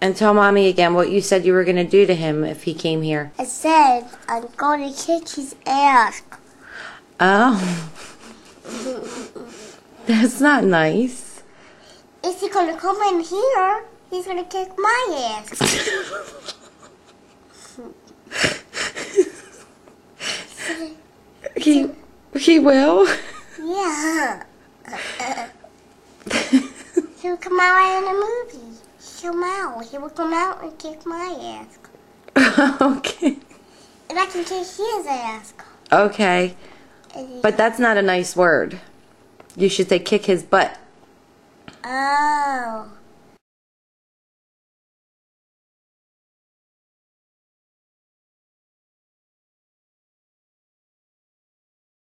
And tell mommy again what you said you were going to do to him if he came here. I said I'm going to kick his ass. Oh. That's not nice. If he gonna come in here, he's gonna kick my ass. He he will. Yeah. He'll come out in a movie. Come out. He will come out and kick my ass. okay. And I can kick his ass. Okay. But that's not a nice word. You should say kick his butt. Oh.